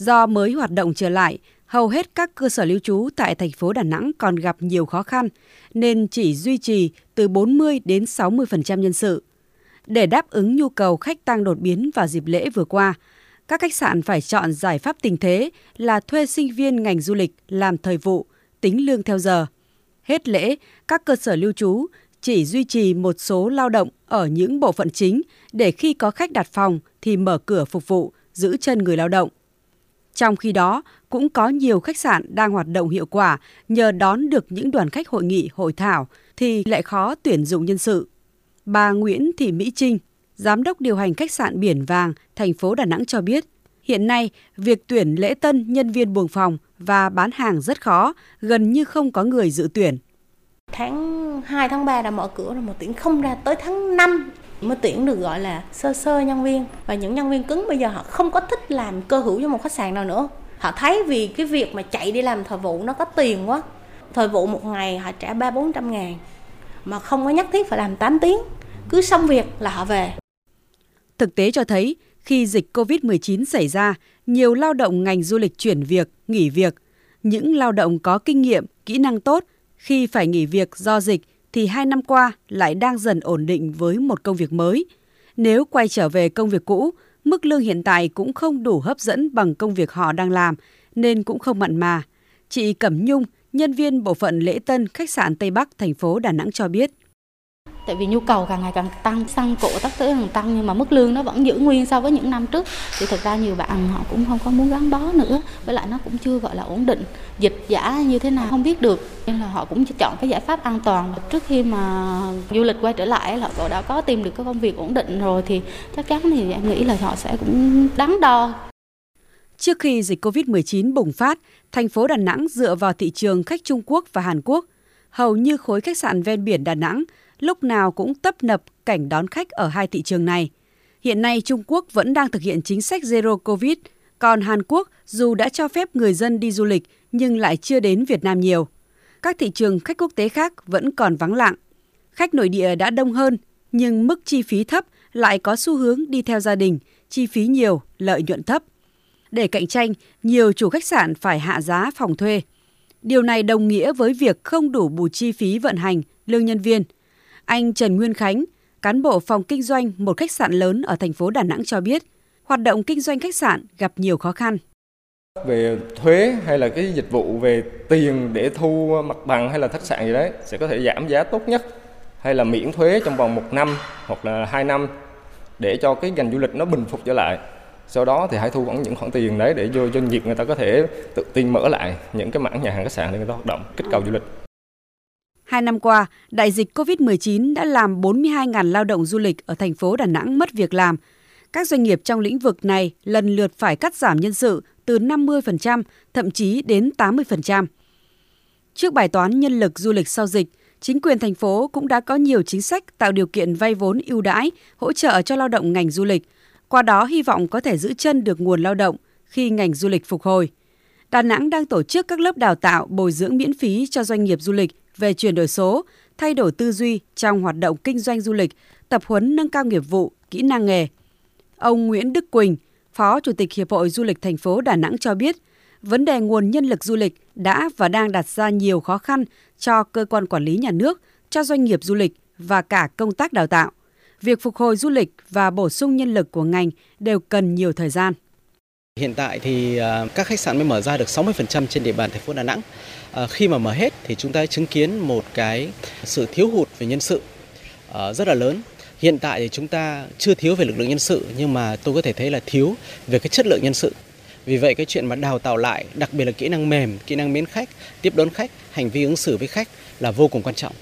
Do mới hoạt động trở lại, hầu hết các cơ sở lưu trú tại thành phố Đà Nẵng còn gặp nhiều khó khăn nên chỉ duy trì từ 40 đến 60% nhân sự. Để đáp ứng nhu cầu khách tăng đột biến vào dịp lễ vừa qua, các khách sạn phải chọn giải pháp tình thế là thuê sinh viên ngành du lịch làm thời vụ, tính lương theo giờ. Hết lễ, các cơ sở lưu trú chỉ duy trì một số lao động ở những bộ phận chính để khi có khách đặt phòng thì mở cửa phục vụ, giữ chân người lao động. Trong khi đó, cũng có nhiều khách sạn đang hoạt động hiệu quả nhờ đón được những đoàn khách hội nghị, hội thảo thì lại khó tuyển dụng nhân sự. Bà Nguyễn Thị Mỹ Trinh, Giám đốc điều hành khách sạn Biển Vàng, thành phố Đà Nẵng cho biết, hiện nay việc tuyển lễ tân nhân viên buồng phòng và bán hàng rất khó, gần như không có người dự tuyển. Tháng 2, tháng 3 đã mở cửa rồi mà tuyển không ra tới tháng 5 mới tuyển được gọi là sơ sơ nhân viên. Và những nhân viên cứng bây giờ họ không có thích làm cơ hữu cho một khách sạn nào nữa. Họ thấy vì cái việc mà chạy đi làm thời vụ nó có tiền quá. Thời vụ một ngày họ trả ba bốn trăm ngàn mà không có nhất thiết phải làm 8 tiếng. Cứ xong việc là họ về. Thực tế cho thấy, khi dịch COVID-19 xảy ra, nhiều lao động ngành du lịch chuyển việc, nghỉ việc. Những lao động có kinh nghiệm, kỹ năng tốt, khi phải nghỉ việc do dịch thì hai năm qua lại đang dần ổn định với một công việc mới. Nếu quay trở về công việc cũ, mức lương hiện tại cũng không đủ hấp dẫn bằng công việc họ đang làm, nên cũng không mặn mà. Chị Cẩm Nhung, nhân viên bộ phận lễ tân khách sạn Tây Bắc, thành phố Đà Nẵng cho biết tại vì nhu cầu càng ngày càng tăng xăng cộ tất tới hàng tăng nhưng mà mức lương nó vẫn giữ nguyên so với những năm trước. Thì thực ra nhiều bạn họ cũng không có muốn gắn bó nữa với lại nó cũng chưa gọi là ổn định dịch giả như thế nào không biết được. Nên là họ cũng chọn cái giải pháp an toàn. Trước khi mà du lịch quay trở lại là họ đã có tìm được cái công việc ổn định rồi thì chắc chắn thì em nghĩ là họ sẽ cũng đắn đo. Trước khi dịch COVID-19 bùng phát, thành phố Đà Nẵng dựa vào thị trường khách Trung Quốc và Hàn Quốc. Hầu như khối khách sạn ven biển Đà Nẵng lúc nào cũng tấp nập cảnh đón khách ở hai thị trường này. Hiện nay Trung Quốc vẫn đang thực hiện chính sách Zero Covid, còn Hàn Quốc dù đã cho phép người dân đi du lịch nhưng lại chưa đến Việt Nam nhiều. Các thị trường khách quốc tế khác vẫn còn vắng lặng. Khách nội địa đã đông hơn, nhưng mức chi phí thấp lại có xu hướng đi theo gia đình, chi phí nhiều, lợi nhuận thấp. Để cạnh tranh, nhiều chủ khách sạn phải hạ giá phòng thuê. Điều này đồng nghĩa với việc không đủ bù chi phí vận hành, lương nhân viên – anh Trần Nguyên Khánh, cán bộ phòng kinh doanh một khách sạn lớn ở thành phố Đà Nẵng cho biết, hoạt động kinh doanh khách sạn gặp nhiều khó khăn. Về thuế hay là cái dịch vụ về tiền để thu mặt bằng hay là khách sạn gì đấy sẽ có thể giảm giá tốt nhất hay là miễn thuế trong vòng một năm hoặc là hai năm để cho cái ngành du lịch nó bình phục trở lại. Sau đó thì hãy thu vẫn những khoản tiền đấy để cho doanh nghiệp người ta có thể tự tin mở lại những cái mảng nhà hàng khách sạn để người ta hoạt động, kích cầu du lịch. Hai năm qua, đại dịch COVID-19 đã làm 42.000 lao động du lịch ở thành phố Đà Nẵng mất việc làm. Các doanh nghiệp trong lĩnh vực này lần lượt phải cắt giảm nhân sự từ 50%, thậm chí đến 80%. Trước bài toán nhân lực du lịch sau dịch, chính quyền thành phố cũng đã có nhiều chính sách tạo điều kiện vay vốn ưu đãi, hỗ trợ cho lao động ngành du lịch. Qua đó hy vọng có thể giữ chân được nguồn lao động khi ngành du lịch phục hồi. Đà Nẵng đang tổ chức các lớp đào tạo bồi dưỡng miễn phí cho doanh nghiệp du lịch về chuyển đổi số, thay đổi tư duy trong hoạt động kinh doanh du lịch, tập huấn nâng cao nghiệp vụ, kỹ năng nghề. Ông Nguyễn Đức Quỳnh, Phó Chủ tịch Hiệp hội Du lịch thành phố Đà Nẵng cho biết, vấn đề nguồn nhân lực du lịch đã và đang đặt ra nhiều khó khăn cho cơ quan quản lý nhà nước, cho doanh nghiệp du lịch và cả công tác đào tạo. Việc phục hồi du lịch và bổ sung nhân lực của ngành đều cần nhiều thời gian. Hiện tại thì à, các khách sạn mới mở ra được 60% trên địa bàn thành phố Đà Nẵng. À, khi mà mở hết thì chúng ta chứng kiến một cái sự thiếu hụt về nhân sự à, rất là lớn. Hiện tại thì chúng ta chưa thiếu về lực lượng nhân sự nhưng mà tôi có thể thấy là thiếu về cái chất lượng nhân sự. Vì vậy cái chuyện mà đào tạo lại, đặc biệt là kỹ năng mềm, kỹ năng mến khách, tiếp đón khách, hành vi ứng xử với khách là vô cùng quan trọng.